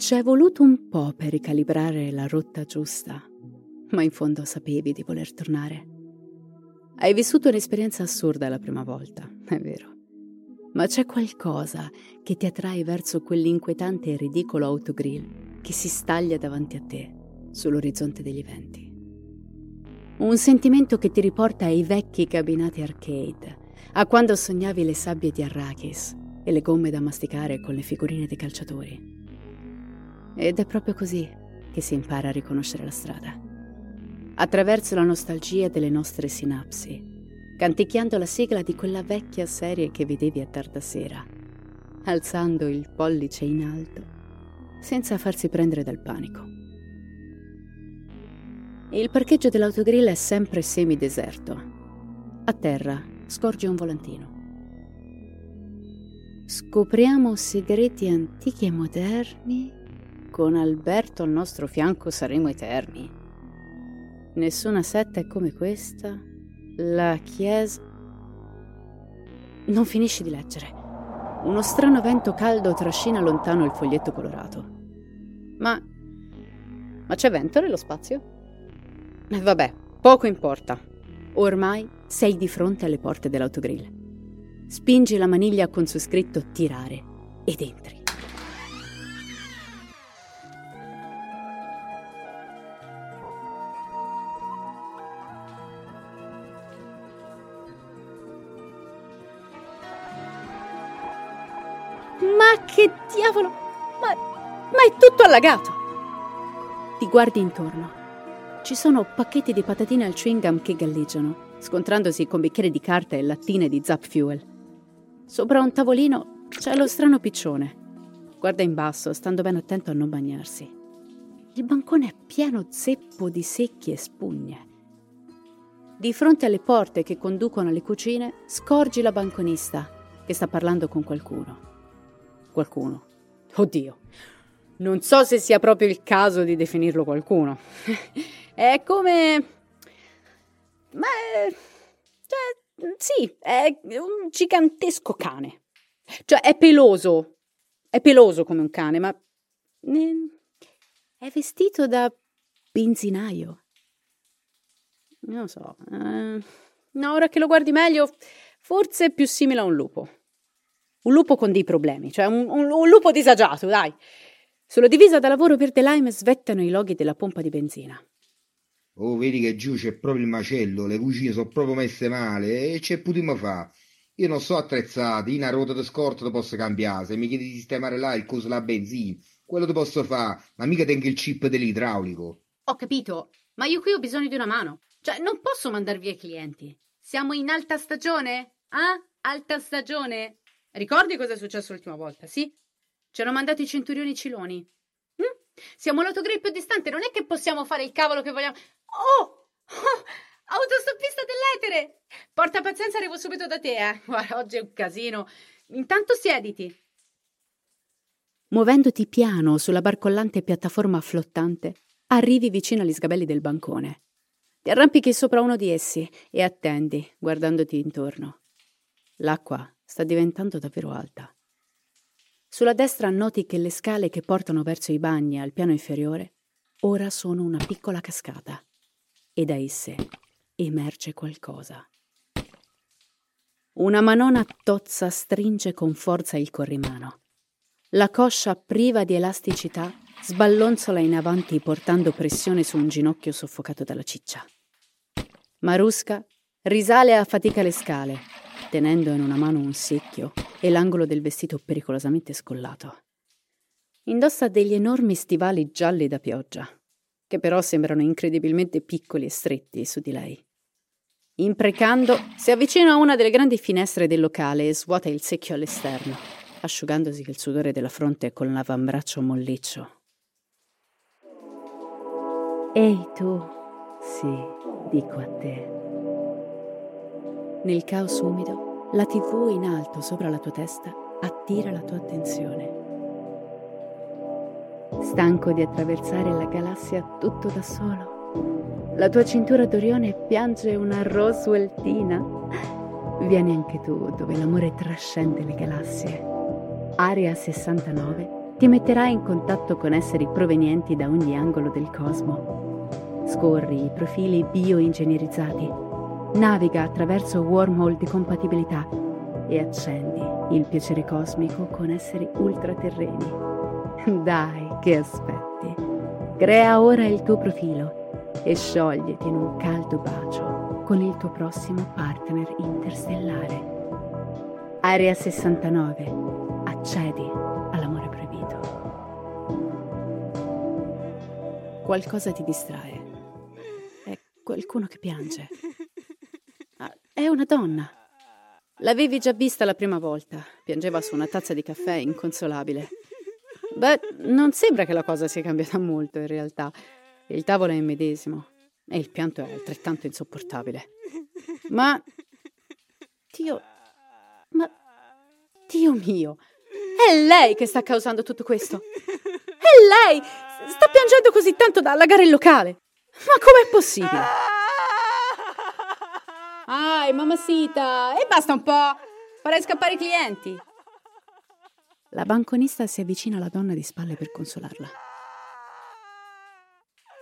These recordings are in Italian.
Ci è voluto un po' per ricalibrare la rotta giusta, ma in fondo sapevi di voler tornare. Hai vissuto un'esperienza assurda la prima volta, è vero, ma c'è qualcosa che ti attrae verso quell'inquietante e ridicolo autogrill che si staglia davanti a te sull'orizzonte degli eventi. Un sentimento che ti riporta ai vecchi cabinati arcade, a quando sognavi le sabbie di Arrakis e le gomme da masticare con le figurine dei calciatori. Ed è proprio così che si impara a riconoscere la strada. Attraverso la nostalgia delle nostre sinapsi, canticchiando la sigla di quella vecchia serie che vedevi a tarda sera, alzando il pollice in alto, senza farsi prendere dal panico. Il parcheggio dell'autogrill è sempre semideserto. A terra scorge un volantino. Scopriamo segreti antichi e moderni con Alberto al nostro fianco saremo eterni. Nessuna setta è come questa. La Chiesa... Non finisci di leggere. Uno strano vento caldo trascina lontano il foglietto colorato. Ma... Ma c'è vento nello spazio? Eh, vabbè, poco importa. Ormai sei di fronte alle porte dell'autogrill. Spingi la maniglia con su scritto tirare ed entri. Tutto allagato! Ti guardi intorno. Ci sono pacchetti di patatine al chewing gum che galleggiano, scontrandosi con bicchieri di carta e lattine di Zap Fuel. Sopra un tavolino c'è lo strano piccione. Guarda in basso, stando ben attento a non bagnarsi. Il bancone è pieno zeppo di secchi e spugne. Di fronte alle porte che conducono alle cucine, scorgi la banconista che sta parlando con qualcuno qualcuno. Oddio, non so se sia proprio il caso di definirlo qualcuno. è come... Ma... Cioè, sì, è un gigantesco cane. Cioè, è peloso. È peloso come un cane, ma... È vestito da benzinaio. Non so. Eh, no, ora che lo guardi meglio, forse è più simile a un lupo. Un lupo con dei problemi, cioè un, un, un lupo disagiato, dai. Sulla divisa da lavoro verde lime svettano i loghi della pompa di benzina. Oh, vedi che giù c'è proprio il macello, le cucine sono proprio messe male e c'è potremmo fa. Io non so attrezzati, una ruota di scorta ti posso cambiare, se mi chiedi di sistemare là il coso della benzina, quello ti posso fare, ma mica tengo il chip dell'idraulico. Ho capito, ma io qui ho bisogno di una mano. Cioè, non posso mandar via i clienti. Siamo in alta stagione? Ah? Alta stagione? Ricordi cosa è successo l'ultima volta, sì? Ci hanno mandato i centurioni ciloni. Hm? Siamo l'autogrill più distante, non è che possiamo fare il cavolo che vogliamo. Oh! oh! Autostoppista dell'etere! Porta pazienza, arrivo subito da te, eh. Guarda, oggi è un casino. Intanto siediti. Muovendoti piano sulla barcollante piattaforma flottante, arrivi vicino agli sgabelli del bancone. Ti arrampichi sopra uno di essi e attendi, guardandoti intorno. L'acqua sta diventando davvero alta. Sulla destra noti che le scale che portano verso i bagni al piano inferiore ora sono una piccola cascata e da esse emerge qualcosa. Una manona tozza stringe con forza il corrimano. La coscia priva di elasticità sballonzola in avanti portando pressione su un ginocchio soffocato dalla ciccia. Marusca risale a fatica le scale, tenendo in una mano un secchio e l'angolo del vestito pericolosamente scollato. Indossa degli enormi stivali gialli da pioggia, che però sembrano incredibilmente piccoli e stretti su di lei. Imprecando, si avvicina a una delle grandi finestre del locale e svuota il secchio all'esterno, asciugandosi il sudore della fronte con l'avambraccio molliccio. Ehi tu, sì, dico a te. Nel caos umido, la tv in alto sopra la tua testa attira la tua attenzione. Stanco di attraversare la galassia tutto da solo? La tua cintura d'Orione piange una Roswelltina. Vieni anche tu, dove l'amore trascende le galassie. Area 69 ti metterà in contatto con esseri provenienti da ogni angolo del cosmo. Scorri i profili bioingegnerizzati, naviga attraverso wormhole di compatibilità e accendi il piacere cosmico con esseri ultraterreni. Dai, che aspetti? Crea ora il tuo profilo e sciogliti in un caldo bacio con il tuo prossimo partner interstellare. Area 69. Accedi all'amore proibito. Qualcosa ti distrae. È qualcuno che piange. È una donna. L'avevi già vista la prima volta. Piangeva su una tazza di caffè inconsolabile. Beh, non sembra che la cosa sia cambiata molto in realtà. Il tavolo è il medesimo e il pianto è altrettanto insopportabile. Ma... Dio... Ma... Dio mio! È lei che sta causando tutto questo! È lei! Sta piangendo così tanto da allagare il locale! Ma com'è possibile? Ai, mamacita! E basta un po'! Farei scappare i clienti! La banconista si avvicina alla donna di spalle per consolarla.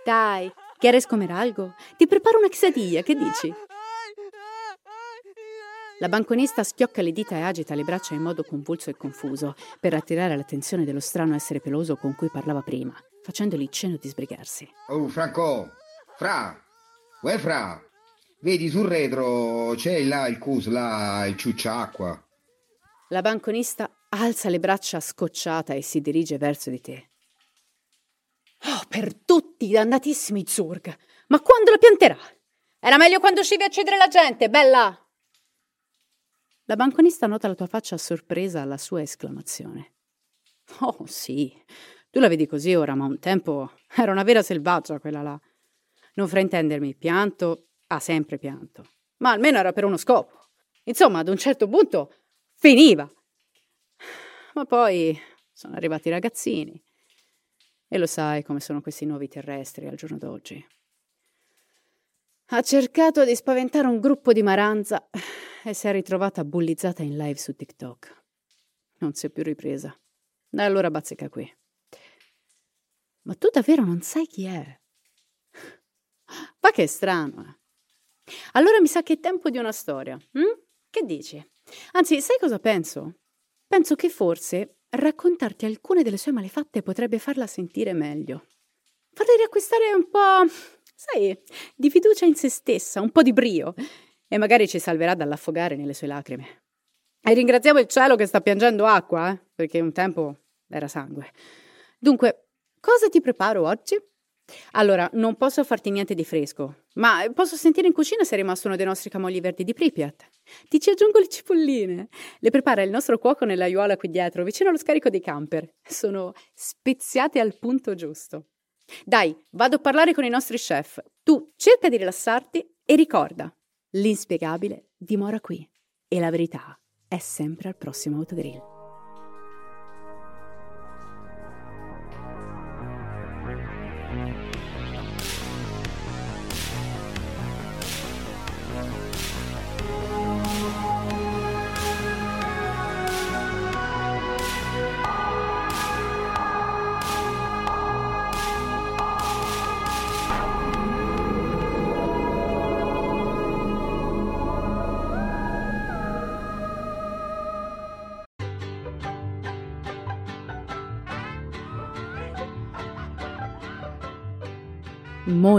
Dai, ¿quieres comer algo? Ti preparo una quesadilla, che dici? La banconista schiocca le dita e agita le braccia in modo convulso e confuso per attirare l'attenzione dello strano essere peloso con cui parlava prima, facendogli cenno di sbrigarsi. Oh, Franco! Fra! Uè, Fra! Vedi sul retro c'è là il cus, là il ciucciacqua. La banconista alza le braccia scocciata e si dirige verso di te. Oh, per tutti i dannatissimi Zurg! Ma quando la pianterà? Era meglio quando uscivi a cedere la gente, bella! La banconista nota la tua faccia sorpresa alla sua esclamazione. Oh, sì, tu la vedi così ora, ma un tempo era una vera selvaggia quella là. Non fraintendermi, pianto ha sempre pianto. Ma almeno era per uno scopo. Insomma, ad un certo punto finiva. Ma poi sono arrivati i ragazzini e lo sai come sono questi nuovi terrestri al giorno d'oggi. Ha cercato di spaventare un gruppo di maranza e si è ritrovata bullizzata in live su TikTok. Non si è più ripresa. E allora bazzica qui. Ma tu davvero non sai chi è? Ma che strano. Eh? Allora mi sa che è tempo di una storia. Hm? Che dici? Anzi, sai cosa penso? Penso che forse Raccontarti alcune delle sue malefatte potrebbe farla sentire meglio. Farle riacquistare un po', sai, di fiducia in se stessa, un po' di brio, e magari ci salverà dall'affogare nelle sue lacrime. E ringraziamo il cielo che sta piangendo acqua, eh, perché un tempo era sangue. Dunque, cosa ti preparo oggi? Allora, non posso farti niente di fresco, ma posso sentire in cucina se è rimasto uno dei nostri camogli verdi di Pripyat. Ti ci aggiungo le cipolline. Le prepara il nostro cuoco nell'aiuola qui dietro, vicino allo scarico dei camper. Sono speziate al punto giusto. Dai, vado a parlare con i nostri chef. Tu cerca di rilassarti e ricorda, l'inspiegabile dimora qui e la verità è sempre al prossimo autogrill.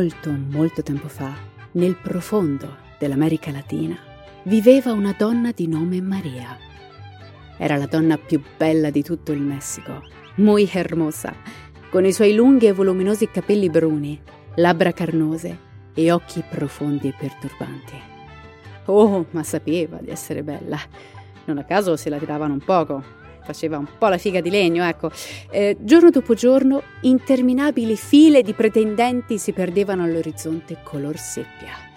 Molto, molto tempo fa, nel profondo dell'America Latina, viveva una donna di nome Maria. Era la donna più bella di tutto il Messico, muy hermosa, con i suoi lunghi e voluminosi capelli bruni, labbra carnose e occhi profondi e perturbanti. Oh, ma sapeva di essere bella. Non a caso se la tiravano un poco, faceva un po' la figa di legno, ecco. Eh, giorno dopo giorno, interminabili file di pretendenti si perdevano all'orizzonte color seppia.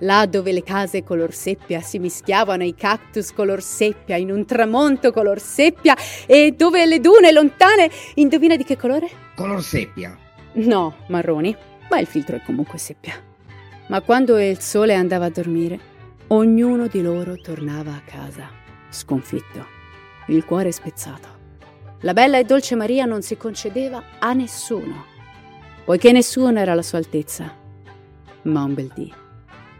Là dove le case color seppia si mischiavano ai cactus color seppia in un tramonto color seppia e dove le dune lontane, indovina di che colore? Color seppia. No, marroni, ma il filtro è comunque seppia. Ma quando il sole andava a dormire, ognuno di loro tornava a casa, sconfitto, il cuore spezzato. La bella e dolce Maria non si concedeva a nessuno, poiché nessuno era alla sua altezza. Ma un bel dì,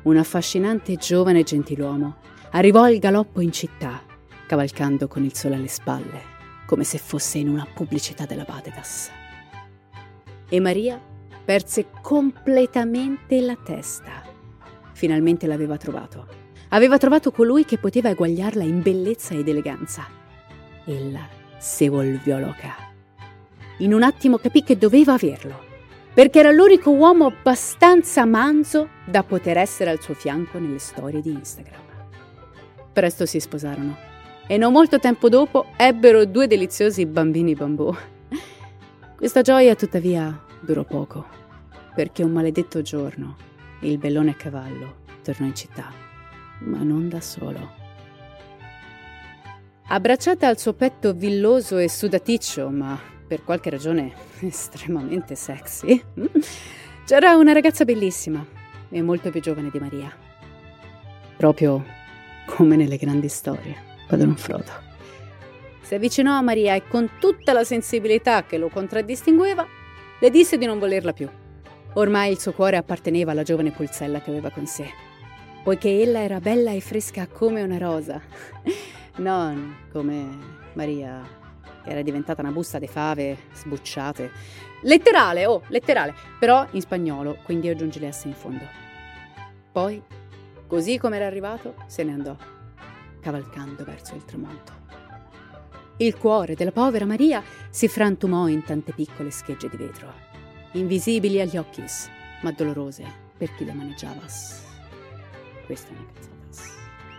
un affascinante giovane gentiluomo arrivò al galoppo in città, cavalcando con il sole alle spalle, come se fosse in una pubblicità della Badedas. E Maria perse completamente la testa. Finalmente l'aveva trovato. Aveva trovato colui che poteva eguagliarla in bellezza ed eleganza. Ella si volviò loca. In un attimo capì che doveva averlo perché era l'unico uomo abbastanza manzo da poter essere al suo fianco nelle storie di Instagram. Presto si sposarono e non molto tempo dopo ebbero due deliziosi bambini bambù. Questa gioia tuttavia durò poco, perché un maledetto giorno il bellone a cavallo tornò in città, ma non da solo. Abbracciata al suo petto villoso e sudaticcio, ma per qualche ragione estremamente sexy, c'era una ragazza bellissima e molto più giovane di Maria. Proprio come nelle grandi storie, padron Frodo. Si avvicinò a Maria e con tutta la sensibilità che lo contraddistingueva, le disse di non volerla più. Ormai il suo cuore apparteneva alla giovane pulzella che aveva con sé, poiché ella era bella e fresca come una rosa, non come Maria era diventata una busta di fave sbucciate. Letterale, oh, letterale, però in spagnolo, quindi aggiungi le S in fondo. Poi, così come era arrivato, se ne andò, cavalcando verso il tramonto. Il cuore della povera Maria si frantumò in tante piccole schegge di vetro, invisibili agli occhi, ma dolorose per chi le maneggiava. Questa è una cazzata.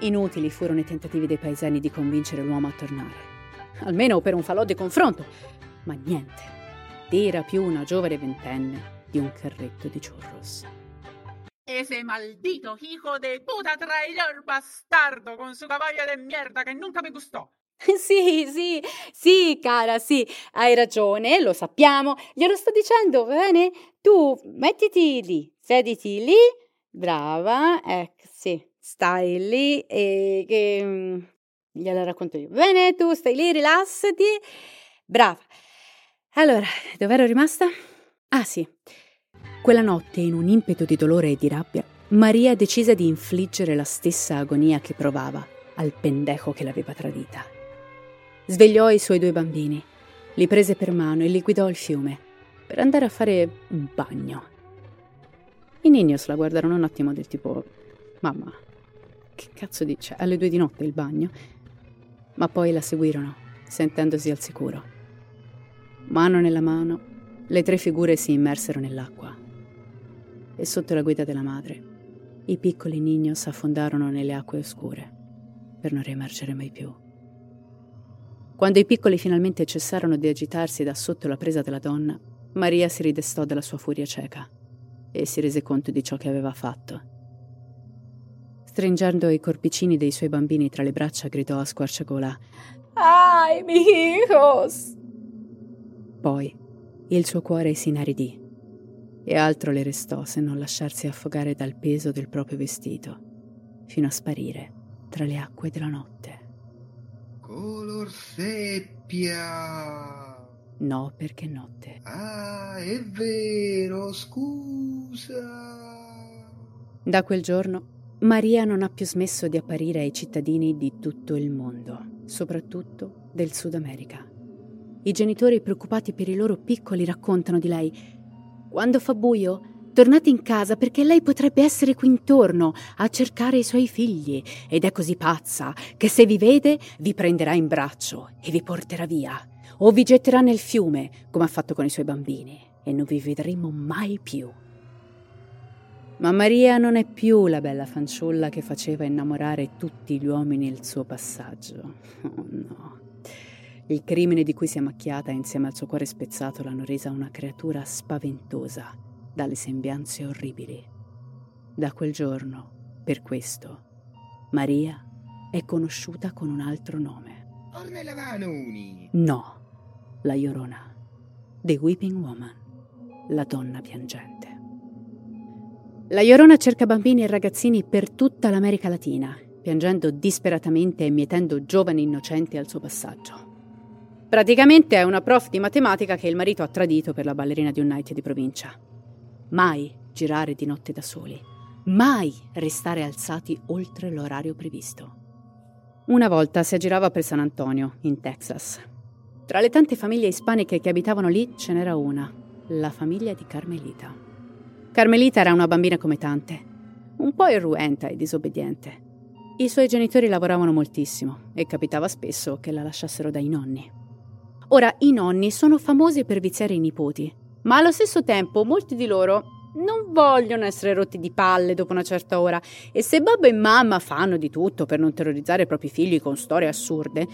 Inutili furono i tentativi dei paesani di convincere l'uomo a tornare almeno per un falò di confronto. Ma niente, era più una giovane ventenne di un carretto di churros. Ese maldito hijo de puta traidor bastardo con su cavallo de mierda che nunca mi gustò. Sì, sì, sì, cara, sì, hai ragione, lo sappiamo, glielo sto dicendo, bene? Tu mettiti lì, sediti lì, brava, ecco, sì, stai lì e che mm, Gliela racconto io. Bene, tu stai lì, rilassati. Brava. Allora, dove ero rimasta? Ah sì. Quella notte, in un impeto di dolore e di rabbia, Maria decise di infliggere la stessa agonia che provava al pendejo che l'aveva tradita. Svegliò i suoi due bambini, li prese per mano e li guidò al fiume per andare a fare un bagno. I Ninos la guardarono un attimo del tipo: Mamma, che cazzo dice? Alle due di notte il bagno? ma poi la seguirono, sentendosi al sicuro. Mano nella mano, le tre figure si immersero nell'acqua e sotto la guida della madre i piccoli Nignos affondarono nelle acque oscure per non riemergere mai più. Quando i piccoli finalmente cessarono di agitarsi da sotto la presa della donna, Maria si ridestò dalla sua furia cieca e si rese conto di ciò che aveva fatto Stringendo i corpicini dei suoi bambini tra le braccia, gridò a squarciagola: Ai, mi hijos! Poi il suo cuore si inaridì e altro le restò se non lasciarsi affogare dal peso del proprio vestito, fino a sparire tra le acque della notte. Color seppia! No, perché notte. Ah, è vero, scusa. Da quel giorno Maria non ha più smesso di apparire ai cittadini di tutto il mondo, soprattutto del Sud America. I genitori preoccupati per i loro piccoli raccontano di lei. Quando fa buio, tornate in casa perché lei potrebbe essere qui intorno a cercare i suoi figli ed è così pazza che se vi vede vi prenderà in braccio e vi porterà via o vi getterà nel fiume come ha fatto con i suoi bambini e non vi vedremo mai più. Ma Maria non è più la bella fanciulla che faceva innamorare tutti gli uomini il suo passaggio. Oh no. Il crimine di cui si è macchiata insieme al suo cuore spezzato l'hanno resa una creatura spaventosa, dalle sembianze orribili. Da quel giorno, per questo, Maria è conosciuta con un altro nome. Ornella Vanoni! No, la Llorona, The Weeping Woman, la donna piangente. La Llorona cerca bambini e ragazzini per tutta l'America Latina, piangendo disperatamente e mietendo giovani innocenti al suo passaggio. Praticamente è una prof di matematica che il marito ha tradito per la ballerina di un night di provincia. Mai girare di notte da soli. Mai restare alzati oltre l'orario previsto. Una volta si aggirava per San Antonio, in Texas. Tra le tante famiglie ispaniche che abitavano lì ce n'era una, la famiglia di Carmelita. Carmelita era una bambina come tante, un po' irruenta e disobbediente. I suoi genitori lavoravano moltissimo e capitava spesso che la lasciassero dai nonni. Ora, i nonni sono famosi per viziare i nipoti, ma allo stesso tempo molti di loro non vogliono essere rotti di palle dopo una certa ora e se babbo e mamma fanno di tutto per non terrorizzare i propri figli con storie assurde,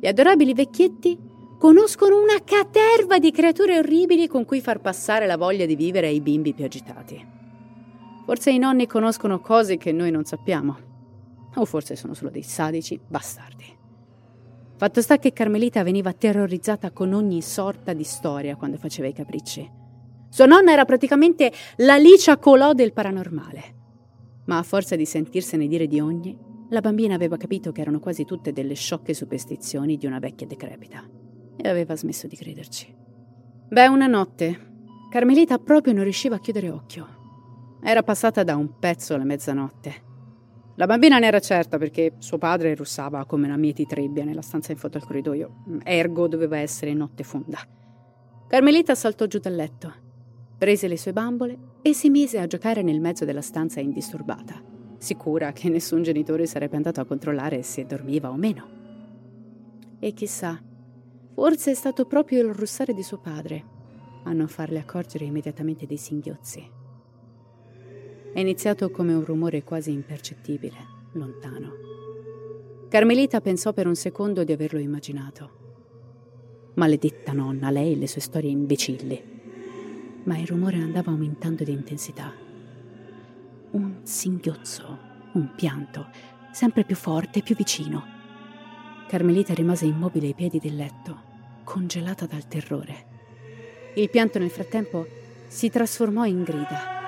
gli adorabili vecchietti conoscono una caterva di creature orribili con cui far passare la voglia di vivere ai bimbi più agitati. Forse i nonni conoscono cose che noi non sappiamo, o forse sono solo dei sadici bastardi. Fatto sta che Carmelita veniva terrorizzata con ogni sorta di storia quando faceva i capricci. Sua nonna era praticamente l'Alicia Colò del paranormale. Ma a forza di sentirsene dire di ogni, la bambina aveva capito che erano quasi tutte delle sciocche superstizioni di una vecchia decrepita e aveva smesso di crederci. Beh, una notte, Carmelita proprio non riusciva a chiudere occhio. Era passata da un pezzo alla mezzanotte la bambina ne era certa perché suo padre russava come una mietitrebbia nella stanza in foto al corridoio, ergo doveva essere notte fonda. Carmelita saltò giù dal letto, prese le sue bambole e si mise a giocare nel mezzo della stanza indisturbata, sicura che nessun genitore sarebbe andato a controllare se dormiva o meno. E chissà, forse è stato proprio il russare di suo padre a non farle accorgere immediatamente dei singhiozzi. È iniziato come un rumore quasi impercettibile, lontano. Carmelita pensò per un secondo di averlo immaginato. Maledetta nonna, lei e le sue storie imbecilli. Ma il rumore andava aumentando di intensità. Un singhiozzo, un pianto, sempre più forte e più vicino. Carmelita rimase immobile ai piedi del letto, congelata dal terrore. Il pianto nel frattempo si trasformò in grida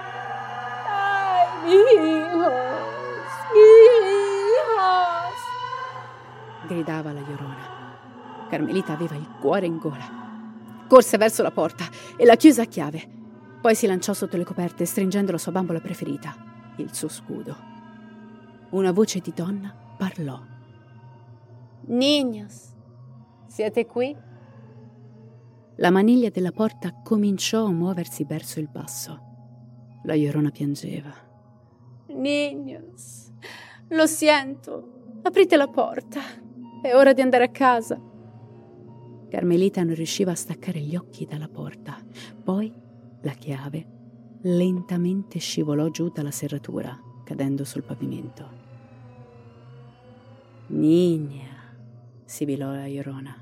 gridava la Llorona. Carmelita aveva il cuore in gola. Corse verso la porta e la chiuse a chiave. Poi si lanciò sotto le coperte stringendo la sua bambola preferita, il suo scudo. Una voce di donna parlò. Niños, siete qui? La maniglia della porta cominciò a muoversi verso il basso. La Llorona piangeva. Niños, lo sento. Aprite la porta. È ora di andare a casa. Carmelita non riusciva a staccare gli occhi dalla porta. Poi la chiave lentamente scivolò giù dalla serratura, cadendo sul pavimento. Nigna, sibilò la Iorona.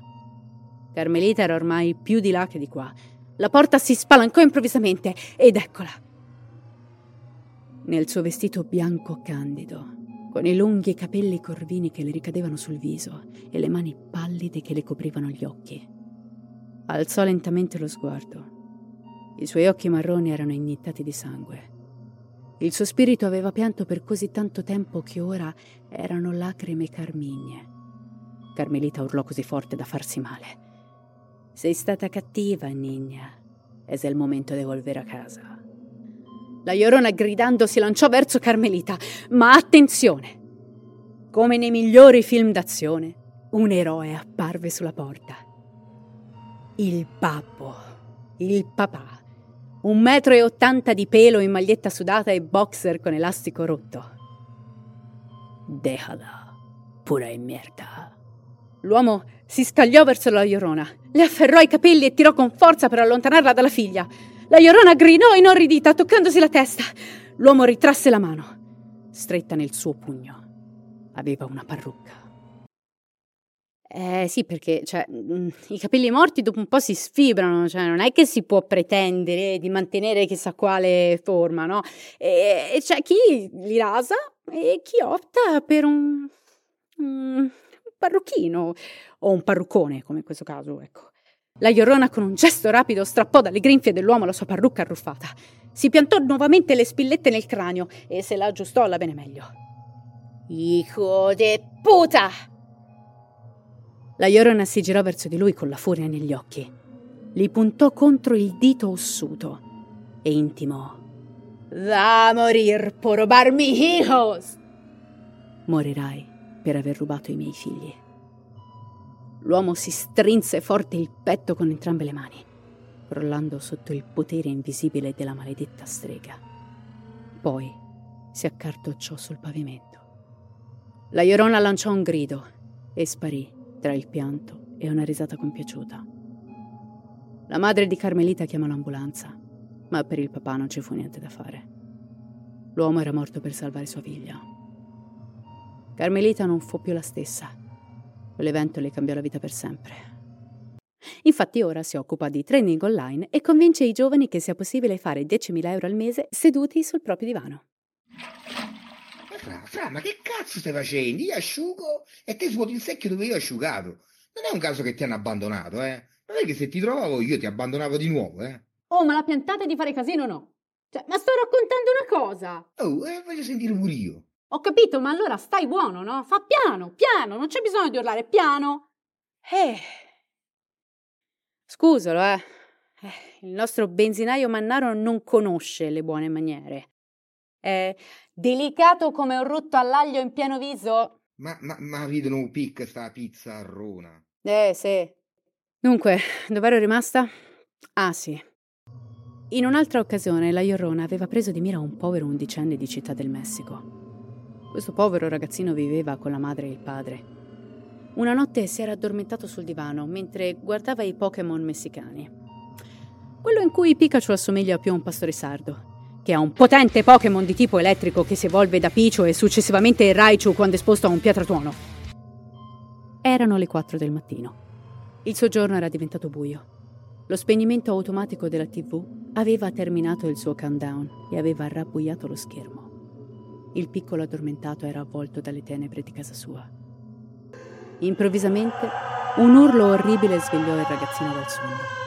Carmelita era ormai più di là che di qua. La porta si spalancò improvvisamente ed eccola nel suo vestito bianco candido, con i lunghi capelli corvini che le ricadevano sul viso e le mani pallide che le coprivano gli occhi. Alzò lentamente lo sguardo. I suoi occhi marroni erano iniettati di sangue. Il suo spirito aveva pianto per così tanto tempo che ora erano lacrime carmigne. Carmelita urlò così forte da farsi male. Sei stata cattiva, Nigna. Es il momento di volvere a casa. La Llorona gridando si lanciò verso Carmelita, ma attenzione! Come nei migliori film d'azione, un eroe apparve sulla porta. Il babbo, il papà, un metro e ottanta di pelo in maglietta sudata e boxer con elastico rotto. Déjala, pura e merda. L'uomo si scagliò verso la Llorona, le afferrò i capelli e tirò con forza per allontanarla dalla figlia. La Llorona grinò inorridita, toccandosi la testa. L'uomo ritrasse la mano, stretta nel suo pugno. Aveva una parrucca. Eh sì, perché cioè, mm, i capelli morti dopo un po' si sfibrano, cioè non è che si può pretendere di mantenere chissà quale forma, no? E, e c'è chi li rasa e chi opta per un, un parrucchino o un parruccone, come in questo caso, ecco. La Llorona con un gesto rapido strappò dalle grinfie dell'uomo la sua parrucca arruffata. Si piantò nuovamente le spillette nel cranio e se la aggiustò alla bene meglio. Hijo de puta! La Llorona si girò verso di lui con la furia negli occhi. Gli puntò contro il dito ossuto e intimò. Va a morir por robarmi hijos! Morirai per aver rubato i miei figli. L'uomo si strinse forte il petto con entrambe le mani, crollando sotto il potere invisibile della maledetta strega. Poi si accartocciò sul pavimento. La Llorona lanciò un grido e sparì tra il pianto e una risata compiaciuta. La madre di Carmelita chiamò l'ambulanza, ma per il papà non ci fu niente da fare. L'uomo era morto per salvare sua figlia. Carmelita non fu più la stessa. Quell'evento le cambiò la vita per sempre. Infatti ora si occupa di training online e convince i giovani che sia possibile fare 10.000 euro al mese seduti sul proprio divano. Fra, fra, ma che cazzo stai facendo? Io asciugo e te svuoti il secchio dove io ho asciugato. Non è un caso che ti hanno abbandonato, eh? Non è che se ti trovavo io ti abbandonavo di nuovo, eh? Oh, ma la piantata di fare casino no. Cioè, ma sto raccontando una cosa. Oh, eh, voglio sentire pure io. Ho capito, ma allora stai buono, no? Fa piano, piano, non c'è bisogno di urlare, piano. Eh. Scusalo, eh. eh. Il nostro benzinaio Mannaro non conosce le buone maniere. È delicato come un rutto all'aglio in pieno viso. Ma, ma, ma vedono un pic sta pizza a rona. Eh, sì. Dunque, dove ero rimasta? Ah, sì. In un'altra occasione la Llorona aveva preso di mira un povero undicenne di Città del Messico. Questo povero ragazzino viveva con la madre e il padre. Una notte si era addormentato sul divano mentre guardava i Pokémon messicani. Quello in cui Pikachu assomiglia più a un pastore sardo che ha un potente Pokémon di tipo elettrico che si evolve da Pichu e successivamente Raichu quando esposto a un pietratuono. Erano le 4 del mattino. Il soggiorno era diventato buio. Lo spegnimento automatico della TV aveva terminato il suo countdown e aveva rabbuiato lo schermo. Il piccolo addormentato era avvolto dalle tenebre di casa sua. Improvvisamente un urlo orribile svegliò il ragazzino dal sonno.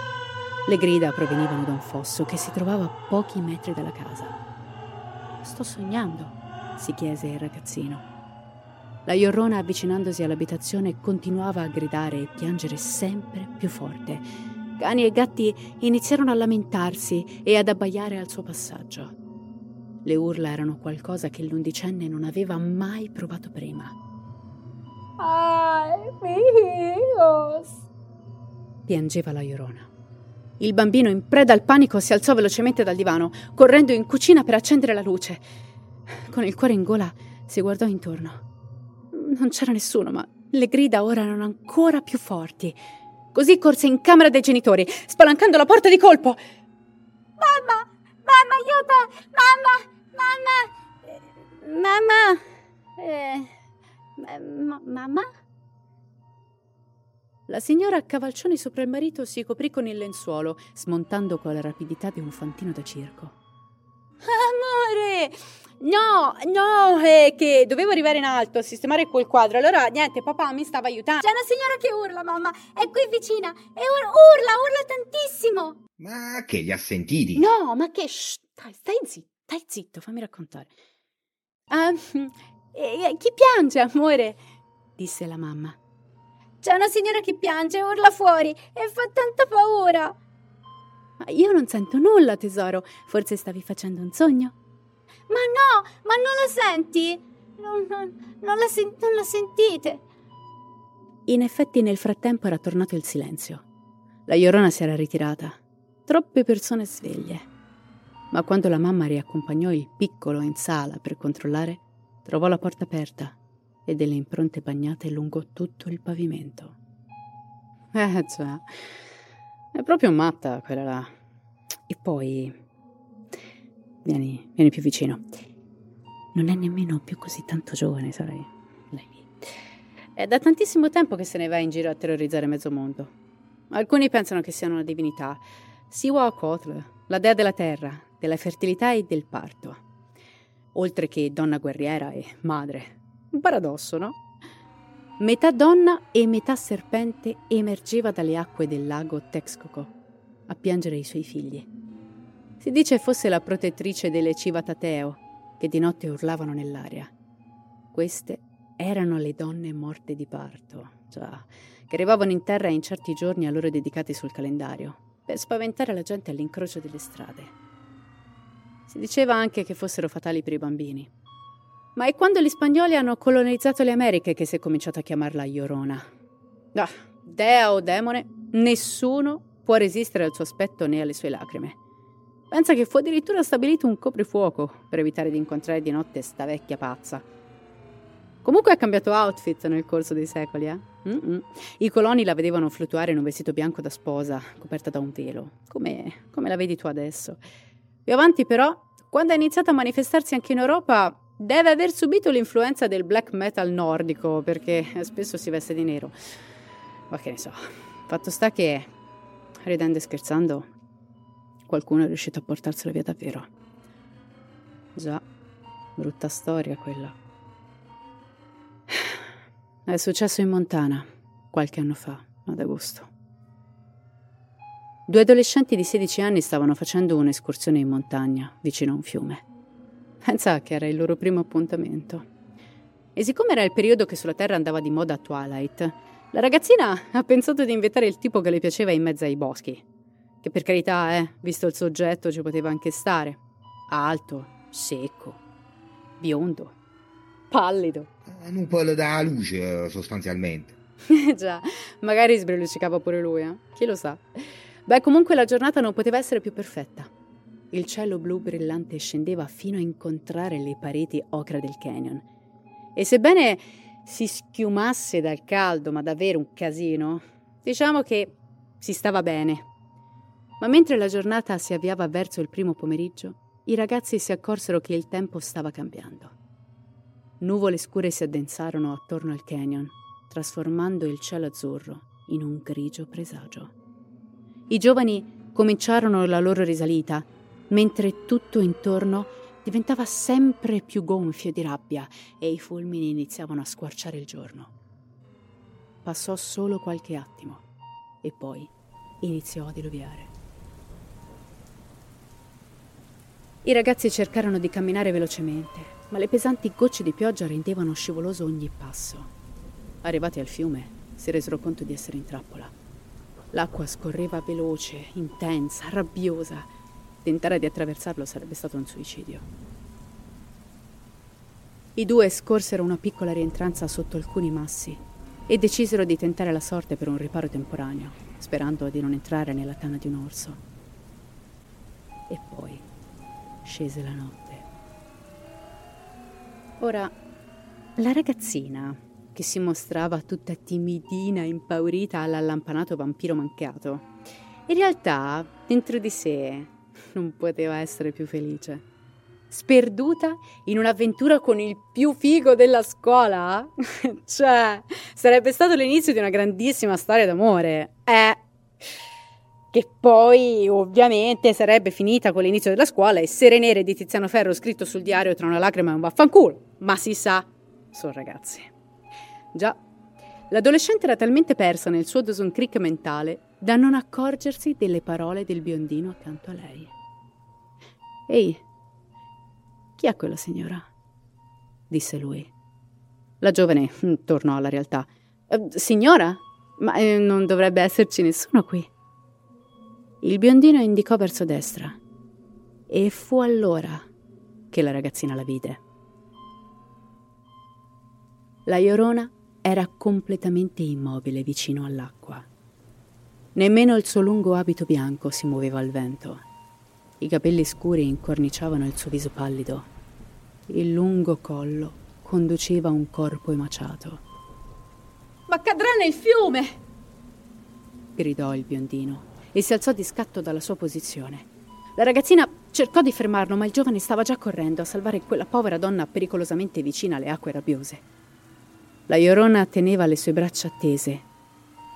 Le grida provenivano da un fosso che si trovava a pochi metri dalla casa. Sto sognando, si chiese il ragazzino. La Iorrona, avvicinandosi all'abitazione, continuava a gridare e piangere sempre più forte. Cani e gatti iniziarono a lamentarsi e ad abbaiare al suo passaggio. Le urla erano qualcosa che l'undicenne non aveva mai provato prima. Ai, hijos! piangeva la Iorona. Il bambino, in preda al panico, si alzò velocemente dal divano, correndo in cucina per accendere la luce. Con il cuore in gola si guardò intorno. Non c'era nessuno, ma le grida ora erano ancora più forti. Così corse in camera dei genitori, spalancando la porta di colpo. Mamma! Mamma, aiuto! Mamma! Mamma! Mamma! Eh, ma- mamma? La signora Cavalcioni sopra il marito si coprì con il lenzuolo, smontando con la rapidità di un fantino da circo. Amore! No, no, è che dovevo arrivare in alto a sistemare quel quadro. Allora, niente, papà mi stava aiutando. C'è una signora che urla, mamma. È qui vicina. E ur- urla, urla tantissimo. Ma che li ha sentiti? No, ma che... Shh, stai, stai zitto, stai zitto, fammi raccontare. Ah, eh, chi piange, amore? disse la mamma. C'è una signora che piange, urla fuori e fa tanta paura. Ma io non sento nulla, tesoro. Forse stavi facendo un sogno? Ma no, ma non la senti? Non, non, non, la, sen- non la sentite? In effetti nel frattempo era tornato il silenzio. La Iorona si era ritirata. Troppe persone sveglie. Ma quando la mamma riaccompagnò il piccolo in sala per controllare, trovò la porta aperta e delle impronte bagnate lungo tutto il pavimento. Eh già, è proprio matta quella là. E poi... Vieni, vieni più vicino. Non è nemmeno più così tanto giovane, sai. Lei. È da tantissimo tempo che se ne va in giro a terrorizzare mezzo mondo. Alcuni pensano che sia una divinità. Siwa Kotl, la dea della terra, della fertilità e del parto. Oltre che donna guerriera e madre. Un paradosso, no? Metà donna e metà serpente emergeva dalle acque del lago Texcoco a piangere i suoi figli. Si dice fosse la protettrice delle Civatateo che di notte urlavano nell'aria. Queste erano le donne morte di parto, già, che arrivavano in terra in certi giorni a loro dedicati sul calendario, per spaventare la gente all'incrocio delle strade. Si diceva anche che fossero fatali per i bambini. Ma è quando gli spagnoli hanno colonizzato le Americhe che si è cominciato a chiamarla Iorona. Ah, dea o demone, nessuno può resistere al suo aspetto né alle sue lacrime. Pensa che fu addirittura stabilito un coprifuoco per evitare di incontrare di notte sta vecchia pazza. Comunque ha cambiato outfit nel corso dei secoli, eh? Mm-mm. I coloni la vedevano fluttuare in un vestito bianco da sposa, coperta da un velo, come, come la vedi tu adesso. Più avanti, però, quando ha iniziato a manifestarsi anche in Europa, deve aver subito l'influenza del black metal nordico, perché spesso si veste di nero. Ma che ne so. Fatto sta che, ridendo e scherzando, qualcuno è riuscito a portarsela via davvero. Già, brutta storia quella. È successo in Montana, qualche anno fa, ad agosto. Due adolescenti di 16 anni stavano facendo un'escursione in montagna, vicino a un fiume. Pensa che era il loro primo appuntamento. E siccome era il periodo che sulla Terra andava di moda Twilight, la ragazzina ha pensato di invitare il tipo che le piaceva in mezzo ai boschi. Che per carità, eh, visto il soggetto, ci poteva anche stare. Alto, secco, biondo, pallido. Eh, non può dare luce, sostanzialmente. Già, magari sbrilluccicava pure lui, eh? Chi lo sa. Beh, comunque la giornata non poteva essere più perfetta. Il cielo blu brillante scendeva fino a incontrare le pareti ocra del canyon. E sebbene si schiumasse dal caldo, ma davvero un casino, diciamo che si stava bene. Ma mentre la giornata si avviava verso il primo pomeriggio, i ragazzi si accorsero che il tempo stava cambiando. Nuvole scure si addensarono attorno al canyon, trasformando il cielo azzurro in un grigio presagio. I giovani cominciarono la loro risalita, mentre tutto intorno diventava sempre più gonfio di rabbia e i fulmini iniziavano a squarciare il giorno. Passò solo qualche attimo e poi iniziò a diluviare. I ragazzi cercarono di camminare velocemente, ma le pesanti gocce di pioggia rendevano scivoloso ogni passo. Arrivati al fiume, si resero conto di essere in trappola. L'acqua scorreva veloce, intensa, rabbiosa. Tentare di attraversarlo sarebbe stato un suicidio. I due scorsero una piccola rientranza sotto alcuni massi e decisero di tentare la sorte per un riparo temporaneo, sperando di non entrare nella tana di un orso. E poi scese la notte. Ora, la ragazzina, che si mostrava tutta timidina e impaurita all'allampanato vampiro mancato, in realtà, dentro di sé, non poteva essere più felice. Sperduta in un'avventura con il più figo della scuola? cioè, sarebbe stato l'inizio di una grandissima storia d'amore. Eh che poi ovviamente sarebbe finita con l'inizio della scuola e Sere Nere di Tiziano Ferro scritto sul diario tra una lacrima e un vaffanculo. Ma si sa, sono ragazzi. Già, l'adolescente era talmente persa nel suo Dawson Creek mentale da non accorgersi delle parole del biondino accanto a lei. Ehi, chi è quella signora? disse lui. La giovane mm, tornò alla realtà. Eh, signora? Ma eh, non dovrebbe esserci nessuno qui. Il biondino indicò verso destra e fu allora che la ragazzina la vide. La Iorona era completamente immobile vicino all'acqua. Nemmeno il suo lungo abito bianco si muoveva al vento. I capelli scuri incorniciavano il suo viso pallido. Il lungo collo conduceva un corpo emaciato. Ma cadrà nel fiume! gridò il biondino e si alzò di scatto dalla sua posizione. La ragazzina cercò di fermarlo, ma il giovane stava già correndo a salvare quella povera donna pericolosamente vicina alle acque rabbiose. La Iorona teneva le sue braccia tese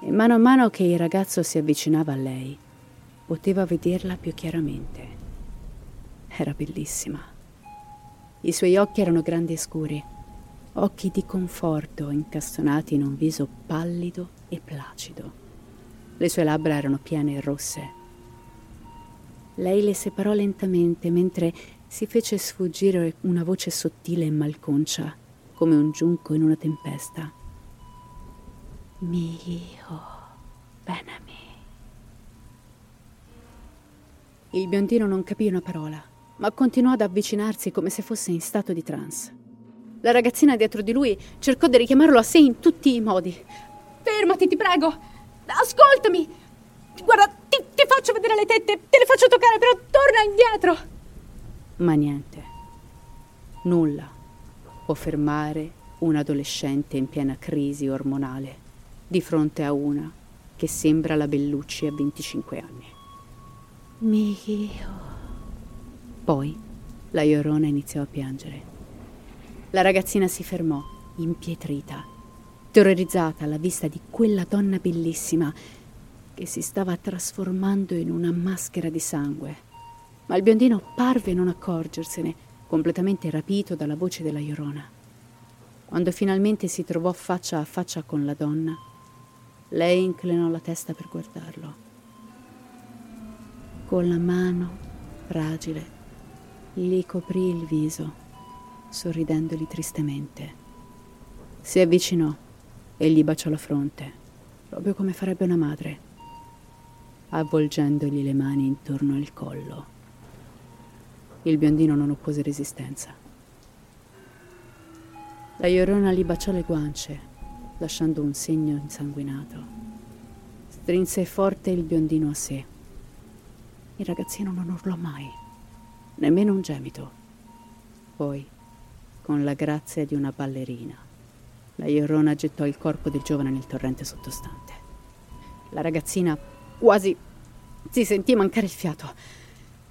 e mano a mano che il ragazzo si avvicinava a lei, poteva vederla più chiaramente. Era bellissima. I suoi occhi erano grandi e scuri, occhi di conforto incastonati in un viso pallido e placido. Le sue labbra erano piene e rosse lei le separò lentamente mentre si fece sfuggire una voce sottile e malconcia, come un giunco in una tempesta. Mio, benami. Il biondino non capì una parola, ma continuò ad avvicinarsi come se fosse in stato di trance. La ragazzina dietro di lui cercò di richiamarlo a sé in tutti i modi. Fermati, ti prego! Ascoltami! Guarda, ti, ti faccio vedere le tette, te le faccio toccare, però torna indietro. Ma niente. Nulla può fermare un adolescente in piena crisi ormonale di fronte a una che sembra la Bellucci a 25 anni. Mio. Poi la Iorona iniziò a piangere. La ragazzina si fermò, impietrita, terrorizzata alla vista di quella donna bellissima che si stava trasformando in una maschera di sangue. Ma il biondino parve non accorgersene, completamente rapito dalla voce della Iorona. Quando finalmente si trovò faccia a faccia con la donna, lei inclinò la testa per guardarlo. Con la mano, fragile, gli coprì il viso, sorridendogli tristemente. Si avvicinò e gli baciò la fronte, proprio come farebbe una madre avvolgendogli le mani intorno al collo. Il biondino non oppose resistenza. La Iorona gli baciò le guance, lasciando un segno insanguinato. Strinse forte il biondino a sé. Il ragazzino non urlò mai, nemmeno un gemito. Poi, con la grazia di una ballerina, la Iorona gettò il corpo del giovane nel torrente sottostante. La ragazzina Quasi si sentì mancare il fiato.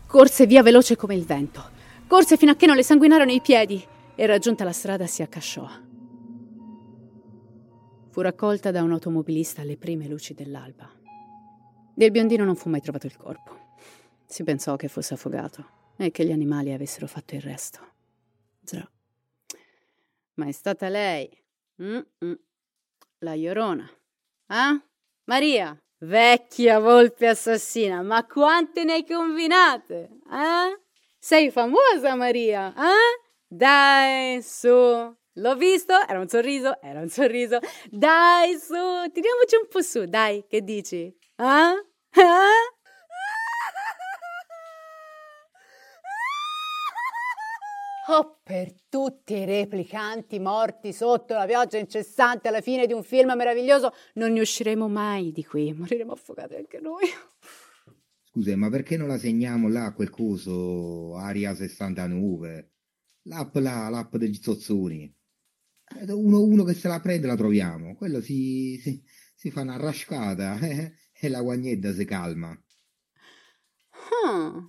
Corse via veloce come il vento. Corse fino a che non le sanguinarono i piedi e raggiunta la strada si accasciò. Fu raccolta da un automobilista alle prime luci dell'alba. Del biondino non fu mai trovato il corpo. Si pensò che fosse affogato e che gli animali avessero fatto il resto. Già. Ma è stata lei, Mm-mm. la Iorona. Ah? Maria, Vecchia volpe assassina, ma quante ne hai combinate? Eh? Sei famosa, Maria? Eh? Dai, su. L'ho visto, era un sorriso, era un sorriso. Dai, su, tiriamoci un po' su, dai, che dici? Eh? Eh? Oh, per tutti i replicanti morti sotto la pioggia incessante alla fine di un film meraviglioso, non ne usciremo mai di qui, moriremo affogati anche noi. Scusa, ma perché non la segniamo là quel coso Aria 69? L'app là, l'app degli zozzoni. Uno, uno che se la prende la troviamo, quello si, si, si fa una rascata eh, e la guagnetta si calma. Ah,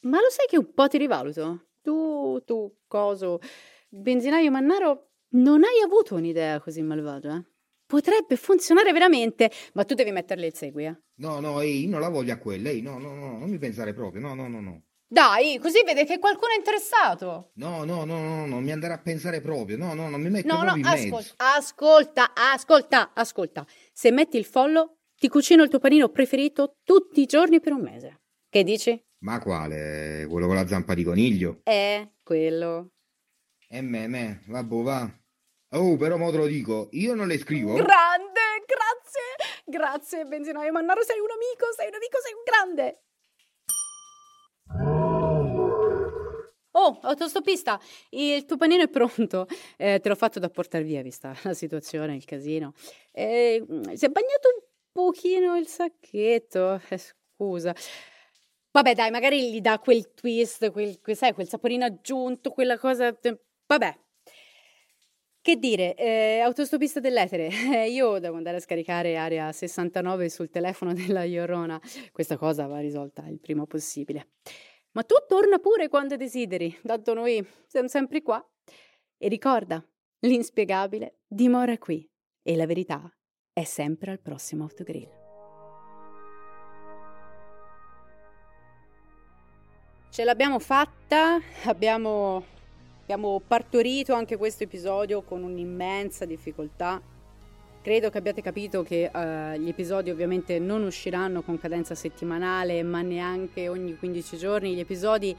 ma lo sai che un po' ti rivaluto? Tu, tu, coso, benzinaio Mannaro, non hai avuto un'idea così malvagia? Potrebbe funzionare veramente, ma tu devi metterle il segui, eh? No, no, ehi, non la voglio a quella, ehi, no, no, no, non mi pensare proprio, no, no, no, no. Dai, così vede che qualcuno è interessato. No, no, no, no, non mi andare a pensare proprio, no, no, non mi metto no, no, in mezzo. Ascolta, ascolta, ascolta. Se metti il follo, ti cucino il tuo panino preferito tutti i giorni per un mese. Che dici? Ma quale? Quello con la zampa di coniglio? Eh, quello. E me, me, vabbè, va. Oh, però mo te lo dico, io non le scrivo. Grande, grazie, grazie, benzinaio Mannaro, sei un amico, sei un amico, sei un grande. Oh, autostoppista, il tuo panino è pronto. Eh, te l'ho fatto da portare via, vista la situazione, il casino. Eh, si è bagnato un pochino il sacchetto. Eh, scusa. Vabbè, dai, magari gli dà quel twist, quel, quel, sai, quel saporino aggiunto, quella cosa. Vabbè. Che dire, eh, autostopista dell'etere. io devo andare a scaricare area 69 sul telefono della Iorona. Questa cosa va risolta il prima possibile. Ma tu torna pure quando desideri, tanto noi siamo sempre qua. E ricorda, l'inspiegabile dimora qui e la verità è sempre al prossimo autogrill. Ce l'abbiamo fatta, abbiamo, abbiamo partorito anche questo episodio con un'immensa difficoltà. Credo che abbiate capito che uh, gli episodi ovviamente non usciranno con cadenza settimanale, ma neanche ogni 15 giorni. Gli episodi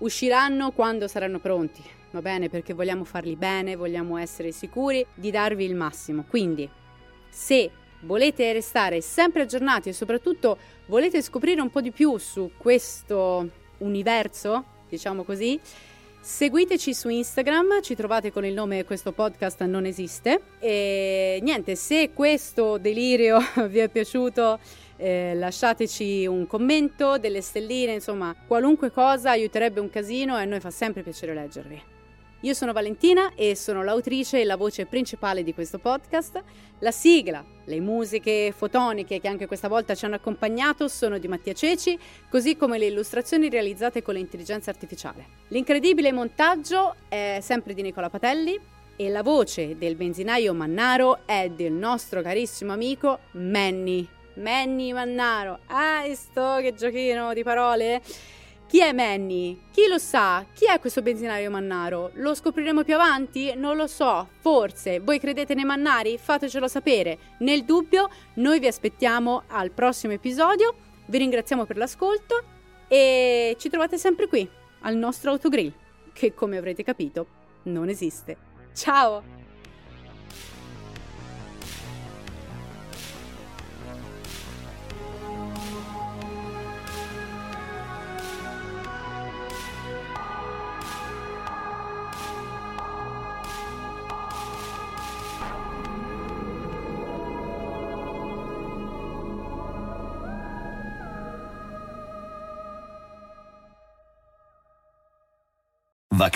usciranno quando saranno pronti, va bene? Perché vogliamo farli bene, vogliamo essere sicuri di darvi il massimo. Quindi, se volete restare sempre aggiornati e soprattutto volete scoprire un po' di più su questo universo, diciamo così, seguiteci su Instagram, ci trovate con il nome Questo podcast non esiste. E niente, se questo delirio vi è piaciuto, eh, lasciateci un commento, delle stelline, insomma, qualunque cosa aiuterebbe un casino e a noi fa sempre piacere leggervi. Io sono Valentina e sono l'autrice e la voce principale di questo podcast. La sigla, le musiche fotoniche che anche questa volta ci hanno accompagnato sono di Mattia Ceci, così come le illustrazioni realizzate con l'intelligenza artificiale. L'incredibile montaggio è sempre di Nicola Patelli e la voce del benzinaio Mannaro è del nostro carissimo amico Manny. Manny Mannaro. Ah, sto che giochino di parole! Chi è Manny? Chi lo sa? Chi è questo benzinario Mannaro? Lo scopriremo più avanti? Non lo so, forse. Voi credete nei Mannari? Fatecelo sapere. Nel dubbio, noi vi aspettiamo al prossimo episodio. Vi ringraziamo per l'ascolto e ci trovate sempre qui, al nostro autogrill, che come avrete capito non esiste. Ciao!